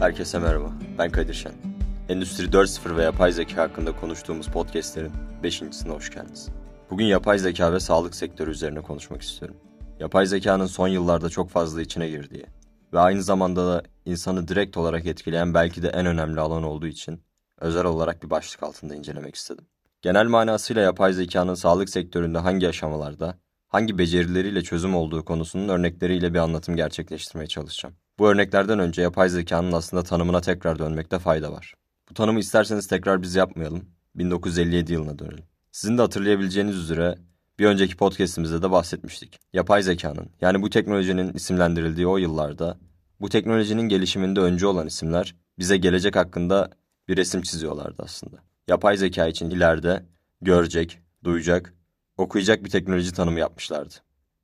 Herkese merhaba, ben Kadir Şen. Endüstri 4.0 ve yapay zeka hakkında konuştuğumuz podcastlerin 5.sine hoş geldiniz. Bugün yapay zeka ve sağlık sektörü üzerine konuşmak istiyorum. Yapay zekanın son yıllarda çok fazla içine girdiği ve aynı zamanda da insanı direkt olarak etkileyen belki de en önemli alan olduğu için özel olarak bir başlık altında incelemek istedim. Genel manasıyla yapay zekanın sağlık sektöründe hangi aşamalarda, hangi becerileriyle çözüm olduğu konusunun örnekleriyle bir anlatım gerçekleştirmeye çalışacağım. Bu örneklerden önce yapay zekanın aslında tanımına tekrar dönmekte fayda var. Bu tanımı isterseniz tekrar biz yapmayalım. 1957 yılına dönelim. Sizin de hatırlayabileceğiniz üzere bir önceki podcastimizde de bahsetmiştik. Yapay zekanın yani bu teknolojinin isimlendirildiği o yıllarda bu teknolojinin gelişiminde öncü olan isimler bize gelecek hakkında bir resim çiziyorlardı aslında. Yapay zeka için ileride görecek, duyacak, okuyacak bir teknoloji tanımı yapmışlardı.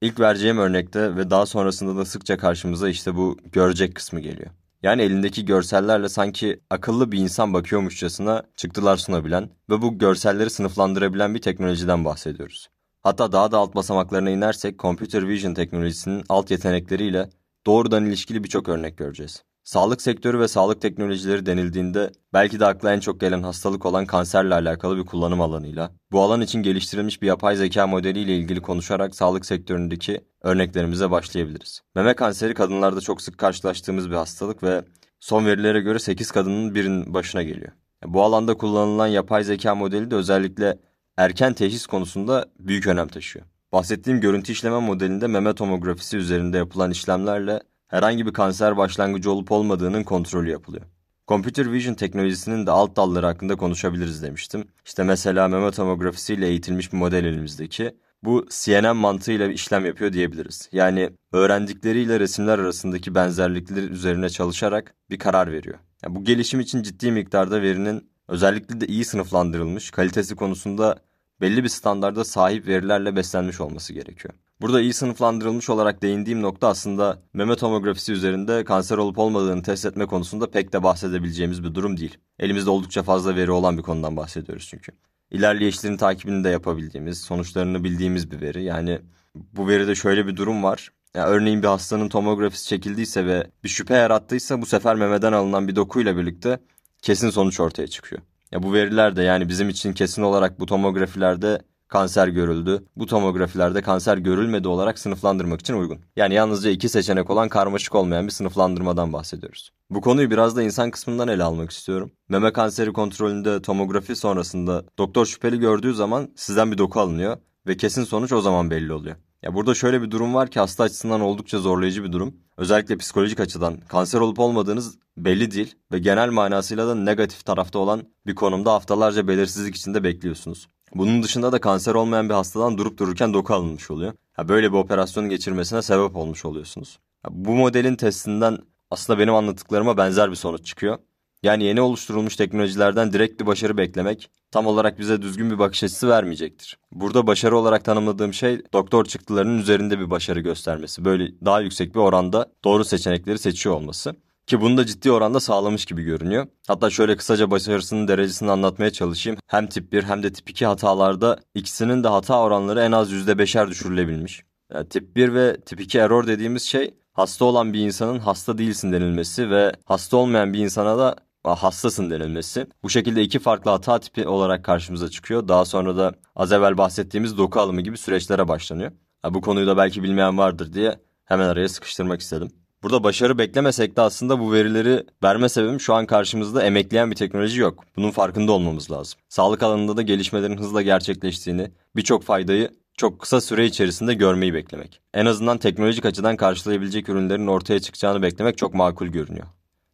İlk vereceğim örnekte ve daha sonrasında da sıkça karşımıza işte bu görecek kısmı geliyor. Yani elindeki görsellerle sanki akıllı bir insan bakıyormuşçasına çıktılar sunabilen ve bu görselleri sınıflandırabilen bir teknolojiden bahsediyoruz. Hatta daha da alt basamaklarına inersek Computer Vision teknolojisinin alt yetenekleriyle doğrudan ilişkili birçok örnek göreceğiz. Sağlık sektörü ve sağlık teknolojileri denildiğinde belki de akla en çok gelen hastalık olan kanserle alakalı bir kullanım alanıyla, bu alan için geliştirilmiş bir yapay zeka modeliyle ilgili konuşarak sağlık sektöründeki örneklerimize başlayabiliriz. Meme kanseri kadınlarda çok sık karşılaştığımız bir hastalık ve son verilere göre 8 kadının birinin başına geliyor. Bu alanda kullanılan yapay zeka modeli de özellikle erken teşhis konusunda büyük önem taşıyor. Bahsettiğim görüntü işleme modelinde meme tomografisi üzerinde yapılan işlemlerle herhangi bir kanser başlangıcı olup olmadığının kontrolü yapılıyor. Computer Vision teknolojisinin de alt dalları hakkında konuşabiliriz demiştim. İşte mesela meme tomografisiyle eğitilmiş bir model elimizdeki. Bu CNN mantığıyla işlem yapıyor diyebiliriz. Yani öğrendikleriyle resimler arasındaki benzerlikler üzerine çalışarak bir karar veriyor. Yani bu gelişim için ciddi miktarda verinin özellikle de iyi sınıflandırılmış, kalitesi konusunda belli bir standarda sahip verilerle beslenmiş olması gerekiyor. Burada iyi sınıflandırılmış olarak değindiğim nokta aslında meme tomografisi üzerinde kanser olup olmadığını test etme konusunda pek de bahsedebileceğimiz bir durum değil. Elimizde oldukça fazla veri olan bir konudan bahsediyoruz çünkü. İlerleyişlerin takibini de yapabildiğimiz, sonuçlarını bildiğimiz bir veri. Yani bu veride şöyle bir durum var. Yani örneğin bir hastanın tomografisi çekildiyse ve bir şüphe yarattıysa bu sefer memeden alınan bir dokuyla birlikte kesin sonuç ortaya çıkıyor. Ya bu veriler de yani bizim için kesin olarak bu tomografilerde kanser görüldü. Bu tomografilerde kanser görülmedi olarak sınıflandırmak için uygun. Yani yalnızca iki seçenek olan karmaşık olmayan bir sınıflandırmadan bahsediyoruz. Bu konuyu biraz da insan kısmından ele almak istiyorum. Meme kanseri kontrolünde tomografi sonrasında doktor şüpheli gördüğü zaman sizden bir doku alınıyor ve kesin sonuç o zaman belli oluyor. Ya burada şöyle bir durum var ki hasta açısından oldukça zorlayıcı bir durum. Özellikle psikolojik açıdan kanser olup olmadığınız belli değil ve genel manasıyla da negatif tarafta olan bir konumda haftalarca belirsizlik içinde bekliyorsunuz. Bunun dışında da kanser olmayan bir hastadan durup dururken doku alınmış oluyor. Ha böyle bir operasyonun geçirmesine sebep olmuş oluyorsunuz. Ha bu modelin testinden aslında benim anlattıklarıma benzer bir sonuç çıkıyor. Yani yeni oluşturulmuş teknolojilerden direkt bir başarı beklemek tam olarak bize düzgün bir bakış açısı vermeyecektir. Burada başarı olarak tanımladığım şey doktor çıktılarının üzerinde bir başarı göstermesi. Böyle daha yüksek bir oranda doğru seçenekleri seçiyor olması. Ki bunu da ciddi oranda sağlamış gibi görünüyor. Hatta şöyle kısaca başarısının derecesini anlatmaya çalışayım. Hem tip 1 hem de tip 2 hatalarda ikisinin de hata oranları en az %5'er düşürülebilmiş. Yani tip 1 ve tip 2 error dediğimiz şey hasta olan bir insanın hasta değilsin denilmesi ve hasta olmayan bir insana da hastasın denilmesi. Bu şekilde iki farklı hata tipi olarak karşımıza çıkıyor. Daha sonra da az evvel bahsettiğimiz doku alımı gibi süreçlere başlanıyor. Bu konuyu da belki bilmeyen vardır diye hemen araya sıkıştırmak istedim. Burada başarı beklemesek de aslında bu verileri verme sebebim şu an karşımızda emekleyen bir teknoloji yok. Bunun farkında olmamız lazım. Sağlık alanında da gelişmelerin hızla gerçekleştiğini, birçok faydayı çok kısa süre içerisinde görmeyi beklemek. En azından teknolojik açıdan karşılayabilecek ürünlerin ortaya çıkacağını beklemek çok makul görünüyor.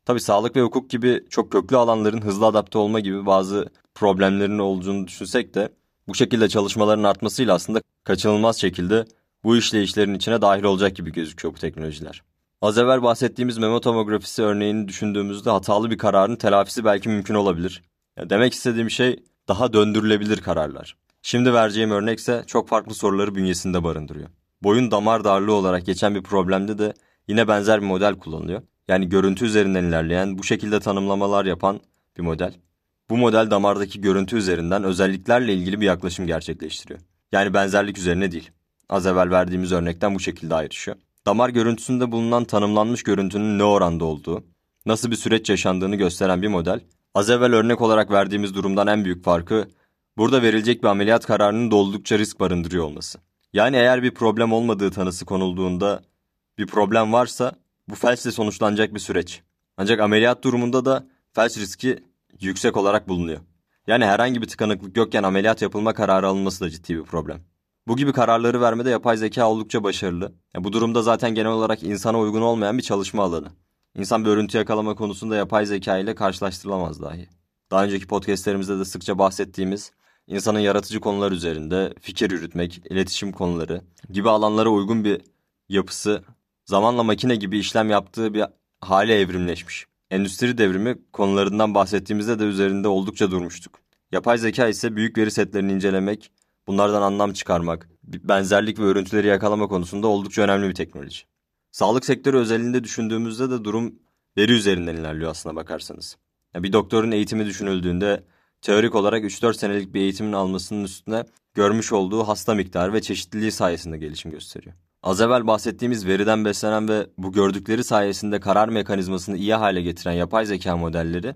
Tabi sağlık ve hukuk gibi çok köklü alanların hızlı adapte olma gibi bazı problemlerin olduğunu düşünsek de bu şekilde çalışmaların artmasıyla aslında kaçınılmaz şekilde bu işleyişlerin içine dahil olacak gibi gözüküyor bu teknolojiler. Az evvel bahsettiğimiz memo tomografisi örneğini düşündüğümüzde hatalı bir kararın telafisi belki mümkün olabilir. Ya demek istediğim şey daha döndürülebilir kararlar. Şimdi vereceğim örnekse çok farklı soruları bünyesinde barındırıyor. Boyun damar darlığı olarak geçen bir problemde de yine benzer bir model kullanılıyor. Yani görüntü üzerinden ilerleyen, bu şekilde tanımlamalar yapan bir model. Bu model damardaki görüntü üzerinden özelliklerle ilgili bir yaklaşım gerçekleştiriyor. Yani benzerlik üzerine değil. Az evvel verdiğimiz örnekten bu şekilde ayrışıyor. Damar görüntüsünde bulunan tanımlanmış görüntünün ne oranda olduğu, nasıl bir süreç yaşandığını gösteren bir model. Az evvel örnek olarak verdiğimiz durumdan en büyük farkı burada verilecek bir ameliyat kararının da oldukça risk barındırıyor olması. Yani eğer bir problem olmadığı tanısı konulduğunda bir problem varsa bu felçle sonuçlanacak bir süreç. Ancak ameliyat durumunda da felç riski yüksek olarak bulunuyor. Yani herhangi bir tıkanıklık yokken ameliyat yapılma kararı alınması da ciddi bir problem. Bu gibi kararları vermede yapay zeka oldukça başarılı. Ya bu durumda zaten genel olarak insana uygun olmayan bir çalışma alanı. İnsan bir örüntü yakalama konusunda yapay zeka ile karşılaştırılamaz dahi. Daha önceki podcastlerimizde de sıkça bahsettiğimiz insanın yaratıcı konular üzerinde fikir yürütmek, iletişim konuları gibi alanlara uygun bir yapısı zamanla makine gibi işlem yaptığı bir hale evrimleşmiş. Endüstri devrimi konularından bahsettiğimizde de üzerinde oldukça durmuştuk. Yapay zeka ise büyük veri setlerini incelemek, bunlardan anlam çıkarmak, benzerlik ve örüntüleri yakalama konusunda oldukça önemli bir teknoloji. Sağlık sektörü özelinde düşündüğümüzde de durum veri üzerinden ilerliyor aslına bakarsanız. Bir doktorun eğitimi düşünüldüğünde teorik olarak 3-4 senelik bir eğitimin almasının üstüne görmüş olduğu hasta miktarı ve çeşitliliği sayesinde gelişim gösteriyor. Az evvel bahsettiğimiz veriden beslenen ve bu gördükleri sayesinde karar mekanizmasını iyi hale getiren yapay zeka modelleri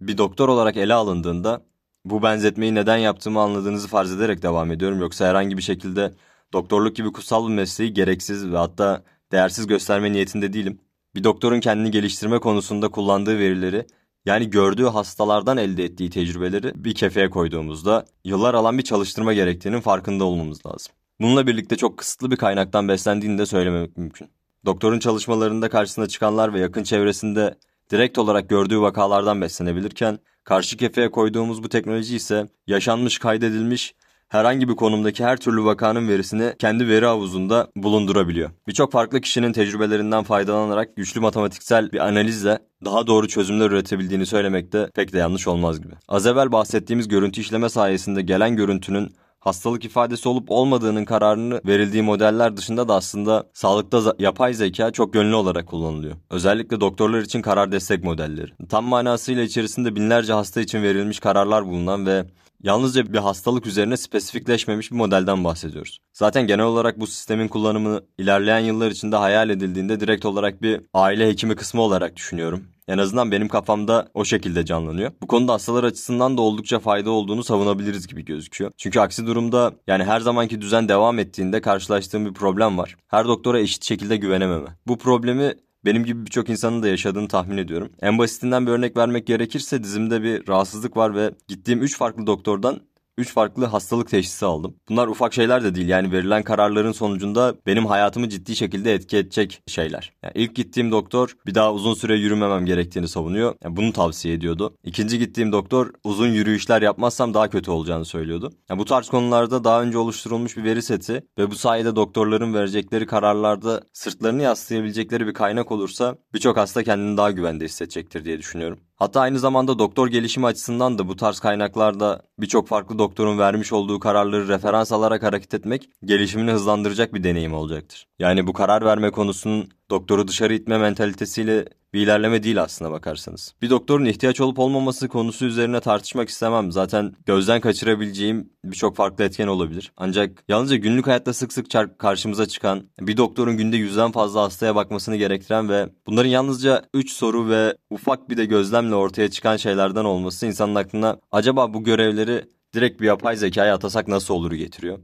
bir doktor olarak ele alındığında bu benzetmeyi neden yaptığımı anladığınızı farz ederek devam ediyorum. Yoksa herhangi bir şekilde doktorluk gibi kutsal bir mesleği gereksiz ve hatta değersiz gösterme niyetinde değilim. Bir doktorun kendini geliştirme konusunda kullandığı verileri yani gördüğü hastalardan elde ettiği tecrübeleri bir kefeye koyduğumuzda yıllar alan bir çalıştırma gerektiğinin farkında olmamız lazım. Bununla birlikte çok kısıtlı bir kaynaktan beslendiğini de söylememek mümkün. Doktorun çalışmalarında karşısına çıkanlar ve yakın çevresinde direkt olarak gördüğü vakalardan beslenebilirken, karşı kefeye koyduğumuz bu teknoloji ise yaşanmış, kaydedilmiş herhangi bir konumdaki her türlü vakanın verisini kendi veri havuzunda bulundurabiliyor. Birçok farklı kişinin tecrübelerinden faydalanarak güçlü matematiksel bir analizle daha doğru çözümler üretebildiğini söylemekte pek de yanlış olmaz gibi. Az evvel bahsettiğimiz görüntü işleme sayesinde gelen görüntünün hastalık ifadesi olup olmadığının kararını verildiği modeller dışında da aslında sağlıkta yapay zeka çok yönlü olarak kullanılıyor. Özellikle doktorlar için karar destek modelleri. Tam manasıyla içerisinde binlerce hasta için verilmiş kararlar bulunan ve yalnızca bir hastalık üzerine spesifikleşmemiş bir modelden bahsediyoruz. Zaten genel olarak bu sistemin kullanımı ilerleyen yıllar içinde hayal edildiğinde direkt olarak bir aile hekimi kısmı olarak düşünüyorum. En azından benim kafamda o şekilde canlanıyor. Bu konuda hastalar açısından da oldukça fayda olduğunu savunabiliriz gibi gözüküyor. Çünkü aksi durumda yani her zamanki düzen devam ettiğinde karşılaştığım bir problem var. Her doktora eşit şekilde güvenememe. Bu problemi benim gibi birçok insanın da yaşadığını tahmin ediyorum. En basitinden bir örnek vermek gerekirse dizimde bir rahatsızlık var ve gittiğim 3 farklı doktordan 3 farklı hastalık teşhisi aldım. Bunlar ufak şeyler de değil yani verilen kararların sonucunda benim hayatımı ciddi şekilde etki edecek şeyler. Yani ilk gittiğim doktor bir daha uzun süre yürümemem gerektiğini savunuyor. Yani bunu tavsiye ediyordu. İkinci gittiğim doktor uzun yürüyüşler yapmazsam daha kötü olacağını söylüyordu. Yani bu tarz konularda daha önce oluşturulmuş bir veri seti ve bu sayede doktorların verecekleri kararlarda sırtlarını yaslayabilecekleri bir kaynak olursa birçok hasta kendini daha güvende hissedecektir diye düşünüyorum. Hatta aynı zamanda doktor gelişimi açısından da bu tarz kaynaklarda birçok farklı doktorun vermiş olduğu kararları referans alarak hareket etmek gelişimini hızlandıracak bir deneyim olacaktır. Yani bu karar verme konusunun doktoru dışarı itme mentalitesiyle bir ilerleme değil aslına bakarsanız. Bir doktorun ihtiyaç olup olmaması konusu üzerine tartışmak istemem. Zaten gözden kaçırabileceğim birçok farklı etken olabilir. Ancak yalnızca günlük hayatta sık sık karşımıza çıkan, bir doktorun günde yüzden fazla hastaya bakmasını gerektiren ve bunların yalnızca 3 soru ve ufak bir de gözlemle ortaya çıkan şeylerden olması insanın aklına acaba bu görevleri direkt bir yapay zekaya atasak nasıl olur getiriyor.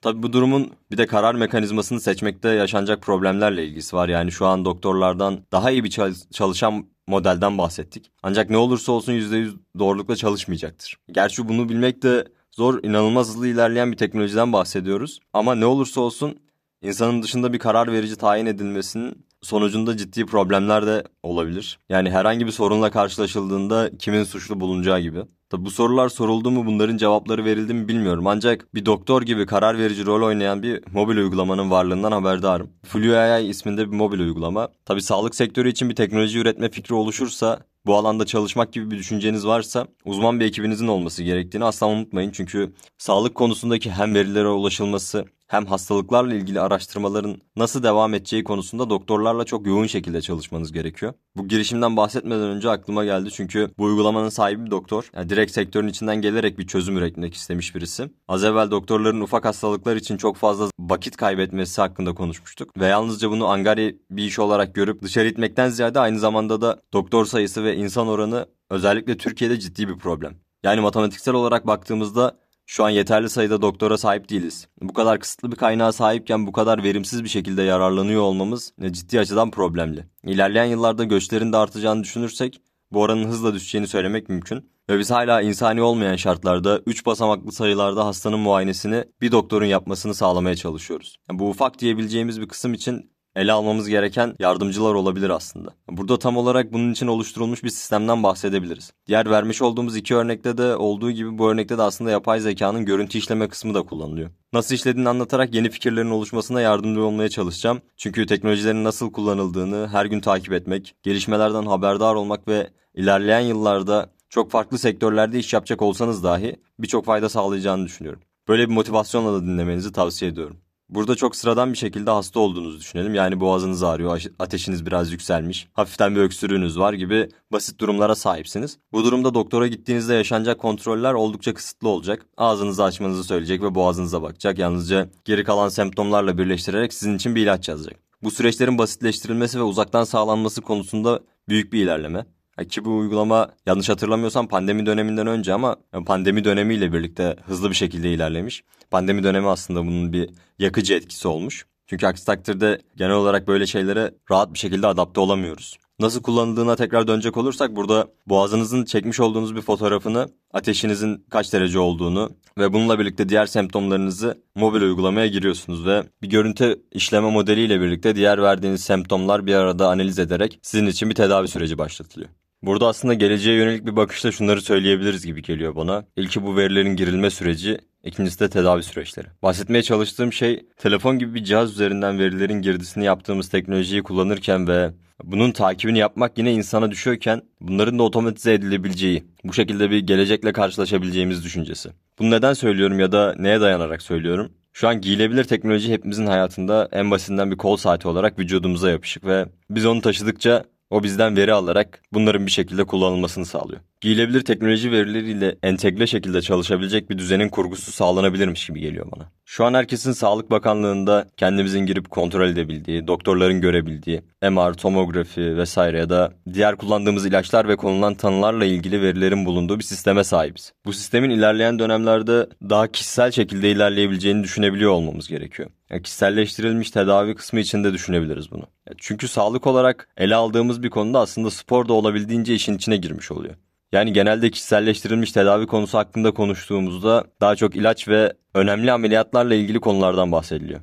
Tabii bu durumun bir de karar mekanizmasını seçmekte yaşanacak problemlerle ilgisi var. Yani şu an doktorlardan daha iyi bir çalışan modelden bahsettik. Ancak ne olursa olsun %100 doğrulukla çalışmayacaktır. Gerçi bunu bilmek de zor, inanılmaz hızlı ilerleyen bir teknolojiden bahsediyoruz. Ama ne olursa olsun insanın dışında bir karar verici tayin edilmesinin sonucunda ciddi problemler de olabilir. Yani herhangi bir sorunla karşılaşıldığında kimin suçlu bulunacağı gibi. Tabi bu sorular soruldu mu bunların cevapları verildi mi bilmiyorum. Ancak bir doktor gibi karar verici rol oynayan bir mobil uygulamanın varlığından haberdarım. FluAI isminde bir mobil uygulama. Tabi sağlık sektörü için bir teknoloji üretme fikri oluşursa bu alanda çalışmak gibi bir düşünceniz varsa uzman bir ekibinizin olması gerektiğini asla unutmayın. Çünkü sağlık konusundaki hem verilere ulaşılması hem hastalıklarla ilgili araştırmaların nasıl devam edeceği konusunda doktorlarla çok yoğun şekilde çalışmanız gerekiyor. Bu girişimden bahsetmeden önce aklıma geldi çünkü bu uygulamanın sahibi bir doktor. Yani direkt sektörün içinden gelerek bir çözüm üretmek istemiş birisi. Az evvel doktorların ufak hastalıklar için çok fazla vakit kaybetmesi hakkında konuşmuştuk. Ve yalnızca bunu angari bir iş olarak görüp dışarı itmekten ziyade aynı zamanda da doktor sayısı ve insan oranı özellikle Türkiye'de ciddi bir problem. Yani matematiksel olarak baktığımızda şu an yeterli sayıda doktora sahip değiliz. Bu kadar kısıtlı bir kaynağa sahipken bu kadar verimsiz bir şekilde yararlanıyor olmamız ciddi açıdan problemli. İlerleyen yıllarda göçlerin de artacağını düşünürsek bu oranın hızla düşeceğini söylemek mümkün. Ve biz hala insani olmayan şartlarda 3 basamaklı sayılarda hastanın muayenesini bir doktorun yapmasını sağlamaya çalışıyoruz. Yani bu ufak diyebileceğimiz bir kısım için ele almamız gereken yardımcılar olabilir aslında. Burada tam olarak bunun için oluşturulmuş bir sistemden bahsedebiliriz. Diğer vermiş olduğumuz iki örnekte de olduğu gibi bu örnekte de aslında yapay zekanın görüntü işleme kısmı da kullanılıyor. Nasıl işlediğini anlatarak yeni fikirlerin oluşmasına yardımcı olmaya çalışacağım. Çünkü teknolojilerin nasıl kullanıldığını her gün takip etmek, gelişmelerden haberdar olmak ve ilerleyen yıllarda çok farklı sektörlerde iş yapacak olsanız dahi birçok fayda sağlayacağını düşünüyorum. Böyle bir motivasyonla da dinlemenizi tavsiye ediyorum. Burada çok sıradan bir şekilde hasta olduğunuzu düşünelim. Yani boğazınız ağrıyor, ateşiniz biraz yükselmiş, hafiften bir öksürüğünüz var gibi basit durumlara sahipsiniz. Bu durumda doktora gittiğinizde yaşanacak kontroller oldukça kısıtlı olacak. Ağzınızı açmanızı söyleyecek ve boğazınıza bakacak. Yalnızca geri kalan semptomlarla birleştirerek sizin için bir ilaç yazacak. Bu süreçlerin basitleştirilmesi ve uzaktan sağlanması konusunda büyük bir ilerleme. Ki bu uygulama yanlış hatırlamıyorsam pandemi döneminden önce ama pandemi dönemiyle birlikte hızlı bir şekilde ilerlemiş. Pandemi dönemi aslında bunun bir yakıcı etkisi olmuş. Çünkü aksi takdirde genel olarak böyle şeylere rahat bir şekilde adapte olamıyoruz. Nasıl kullanıldığına tekrar dönecek olursak burada boğazınızın çekmiş olduğunuz bir fotoğrafını, ateşinizin kaç derece olduğunu ve bununla birlikte diğer semptomlarınızı mobil uygulamaya giriyorsunuz ve bir görüntü işleme modeliyle birlikte diğer verdiğiniz semptomlar bir arada analiz ederek sizin için bir tedavi süreci başlatılıyor. Burada aslında geleceğe yönelik bir bakışla şunları söyleyebiliriz gibi geliyor bana. İlki bu verilerin girilme süreci, ikincisi de tedavi süreçleri. Bahsetmeye çalıştığım şey telefon gibi bir cihaz üzerinden verilerin girdisini yaptığımız teknolojiyi kullanırken ve bunun takibini yapmak yine insana düşüyorken bunların da otomatize edilebileceği, bu şekilde bir gelecekle karşılaşabileceğimiz düşüncesi. Bunu neden söylüyorum ya da neye dayanarak söylüyorum? Şu an giyilebilir teknoloji hepimizin hayatında en basitinden bir kol saati olarak vücudumuza yapışık ve biz onu taşıdıkça o bizden veri alarak bunların bir şekilde kullanılmasını sağlıyor. Giyilebilir teknoloji verileriyle entegre şekilde çalışabilecek bir düzenin kurgusu sağlanabilirmiş gibi geliyor bana. Şu an herkesin Sağlık Bakanlığı'nda kendimizin girip kontrol edebildiği, doktorların görebildiği, MR, tomografi vesaire ya da diğer kullandığımız ilaçlar ve konulan tanılarla ilgili verilerin bulunduğu bir sisteme sahibiz. Bu sistemin ilerleyen dönemlerde daha kişisel şekilde ilerleyebileceğini düşünebiliyor olmamız gerekiyor. Yani kişiselleştirilmiş tedavi kısmı için de düşünebiliriz bunu. Çünkü sağlık olarak ele aldığımız bir konuda aslında spor da olabildiğince işin içine girmiş oluyor. Yani genelde kişiselleştirilmiş tedavi konusu hakkında konuştuğumuzda daha çok ilaç ve önemli ameliyatlarla ilgili konulardan bahsediliyor.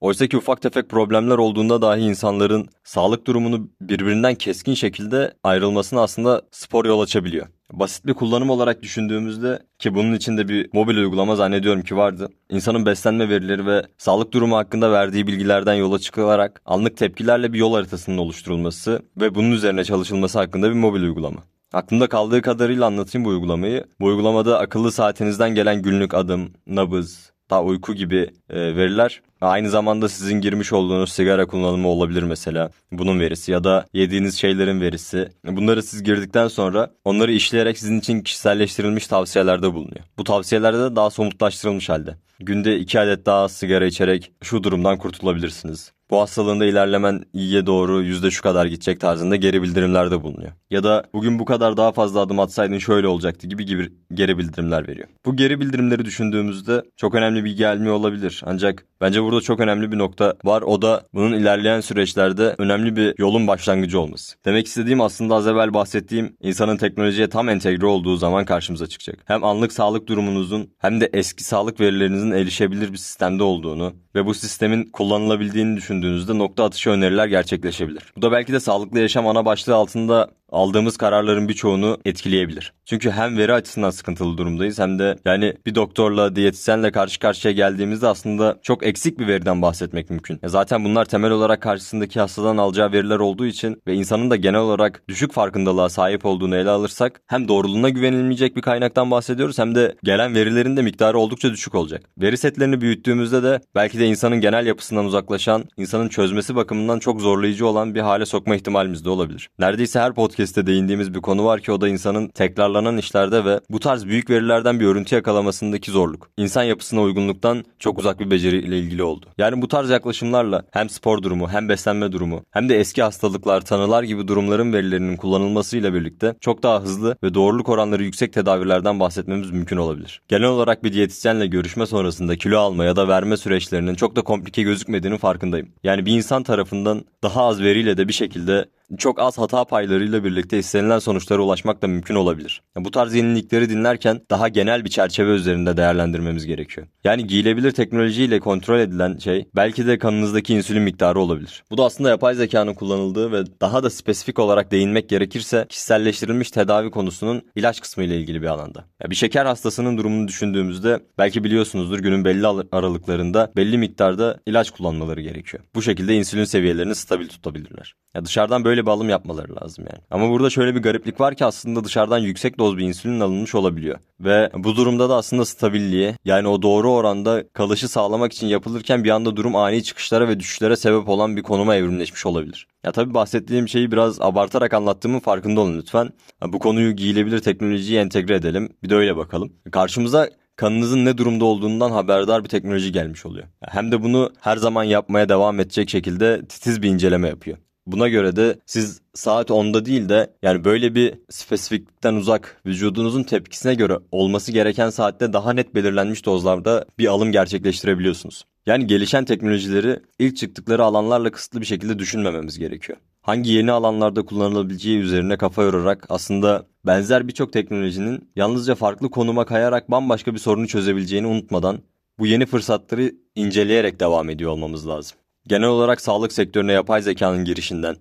Oysa ki ufak tefek problemler olduğunda dahi insanların sağlık durumunu birbirinden keskin şekilde ayrılmasına aslında spor yol açabiliyor. Basit bir kullanım olarak düşündüğümüzde ki bunun içinde bir mobil uygulama zannediyorum ki vardı. İnsanın beslenme verileri ve sağlık durumu hakkında verdiği bilgilerden yola çıkılarak anlık tepkilerle bir yol haritasının oluşturulması ve bunun üzerine çalışılması hakkında bir mobil uygulama. Aklımda kaldığı kadarıyla anlatayım bu uygulamayı. Bu uygulamada akıllı saatinizden gelen günlük adım, nabız, daha uyku gibi e, veriler Aynı zamanda sizin girmiş olduğunuz sigara kullanımı olabilir mesela. Bunun verisi ya da yediğiniz şeylerin verisi. Bunları siz girdikten sonra onları işleyerek sizin için kişiselleştirilmiş tavsiyelerde bulunuyor. Bu tavsiyelerde de daha somutlaştırılmış halde. Günde iki adet daha sigara içerek şu durumdan kurtulabilirsiniz bu hastalığında ilerlemen iyiye doğru yüzde şu kadar gidecek tarzında geri bildirimlerde bulunuyor. Ya da bugün bu kadar daha fazla adım atsaydın şöyle olacaktı gibi gibi geri bildirimler veriyor. Bu geri bildirimleri düşündüğümüzde çok önemli bir gelmiyor olabilir. Ancak bence burada çok önemli bir nokta var. O da bunun ilerleyen süreçlerde önemli bir yolun başlangıcı olması. Demek istediğim aslında az evvel bahsettiğim insanın teknolojiye tam entegre olduğu zaman karşımıza çıkacak. Hem anlık sağlık durumunuzun hem de eski sağlık verilerinizin erişebilir bir sistemde olduğunu ve bu sistemin kullanılabildiğini düşündüğünüzde nokta atışı öneriler gerçekleşebilir. Bu da belki de sağlıklı yaşam ana başlığı altında aldığımız kararların birçoğunu etkileyebilir. Çünkü hem veri açısından sıkıntılı durumdayız hem de yani bir doktorla, diyetisyenle karşı karşıya geldiğimizde aslında çok eksik bir veriden bahsetmek mümkün. E zaten bunlar temel olarak karşısındaki hastadan alacağı veriler olduğu için ve insanın da genel olarak düşük farkındalığa sahip olduğunu ele alırsak hem doğruluğuna güvenilmeyecek bir kaynaktan bahsediyoruz hem de gelen verilerin de miktarı oldukça düşük olacak. Veri setlerini büyüttüğümüzde de belki de insanın genel yapısından uzaklaşan, insanın çözmesi bakımından çok zorlayıcı olan bir hale sokma ihtimalimiz de olabilir. Neredeyse her podcast'te değindiğimiz bir konu var ki o da insanın tekrarlanan işlerde ve bu tarz büyük verilerden bir örüntü yakalamasındaki zorluk. İnsan yapısına uygunluktan çok uzak bir beceriyle ilgili oldu. Yani bu tarz yaklaşımlarla hem spor durumu hem beslenme durumu hem de eski hastalıklar, tanılar gibi durumların verilerinin kullanılmasıyla birlikte çok daha hızlı ve doğruluk oranları yüksek tedavilerden bahsetmemiz mümkün olabilir. Genel olarak bir diyetisyenle görüşme sonrasında kilo alma ya da verme süreçlerinin çok da komplike gözükmediğinin farkındayım. Yani bir insan tarafından daha az veriyle de bir şekilde çok az hata paylarıyla birlikte istenilen sonuçlara ulaşmak da mümkün olabilir. Bu tarz yenilikleri dinlerken daha genel bir çerçeve üzerinde değerlendirmemiz gerekiyor. Yani giyilebilir teknolojiyle kontrol edilen şey belki de kanınızdaki insülin miktarı olabilir. Bu da aslında yapay zekanın kullanıldığı ve daha da spesifik olarak değinmek gerekirse kişiselleştirilmiş tedavi konusunun ilaç kısmı ile ilgili bir alanda. Ya bir şeker hastasının durumunu düşündüğümüzde belki biliyorsunuzdur günün belli aralıklarında belli miktarda ilaç kullanmaları gerekiyor. Bu şekilde insülin seviyelerini stabil tutabilirler. Ya dışarıdan böyle bir alım yapmaları lazım yani. Ama burada şöyle bir gariplik var ki aslında dışarıdan yüksek doz bir insülin alınmış olabiliyor. Ve bu durumda da aslında stabilliği yani o doğru oranda kalışı sağlamak için yapılırken bir anda durum ani çıkışlara ve düşüşlere sebep olan bir konuma evrimleşmiş olabilir. Ya tabii bahsettiğim şeyi biraz abartarak anlattığımın farkında olun lütfen. Bu konuyu giyilebilir teknolojiye entegre edelim. Bir de öyle bakalım. Karşımıza kanınızın ne durumda olduğundan haberdar bir teknoloji gelmiş oluyor. Hem de bunu her zaman yapmaya devam edecek şekilde titiz bir inceleme yapıyor. Buna göre de siz saat 10'da değil de yani böyle bir spesifiklikten uzak vücudunuzun tepkisine göre olması gereken saatte daha net belirlenmiş dozlarda bir alım gerçekleştirebiliyorsunuz. Yani gelişen teknolojileri ilk çıktıkları alanlarla kısıtlı bir şekilde düşünmememiz gerekiyor. Hangi yeni alanlarda kullanılabileceği üzerine kafa yorarak aslında benzer birçok teknolojinin yalnızca farklı konuma kayarak bambaşka bir sorunu çözebileceğini unutmadan bu yeni fırsatları inceleyerek devam ediyor olmamız lazım. Genel olarak sağlık sektörüne yapay zekanın girişinden,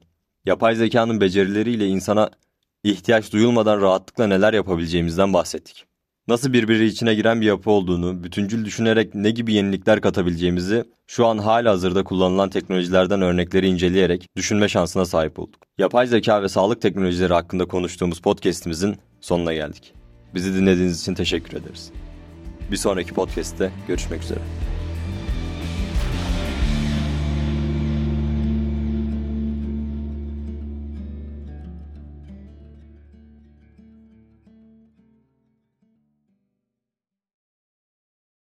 yapay zekanın becerileriyle insana ihtiyaç duyulmadan rahatlıkla neler yapabileceğimizden bahsettik. Nasıl birbiri içine giren bir yapı olduğunu, bütüncül düşünerek ne gibi yenilikler katabileceğimizi şu an hala hazırda kullanılan teknolojilerden örnekleri inceleyerek düşünme şansına sahip olduk. Yapay zeka ve sağlık teknolojileri hakkında konuştuğumuz podcast'imizin sonuna geldik. Bizi dinlediğiniz için teşekkür ederiz. Bir sonraki podcast'te görüşmek üzere.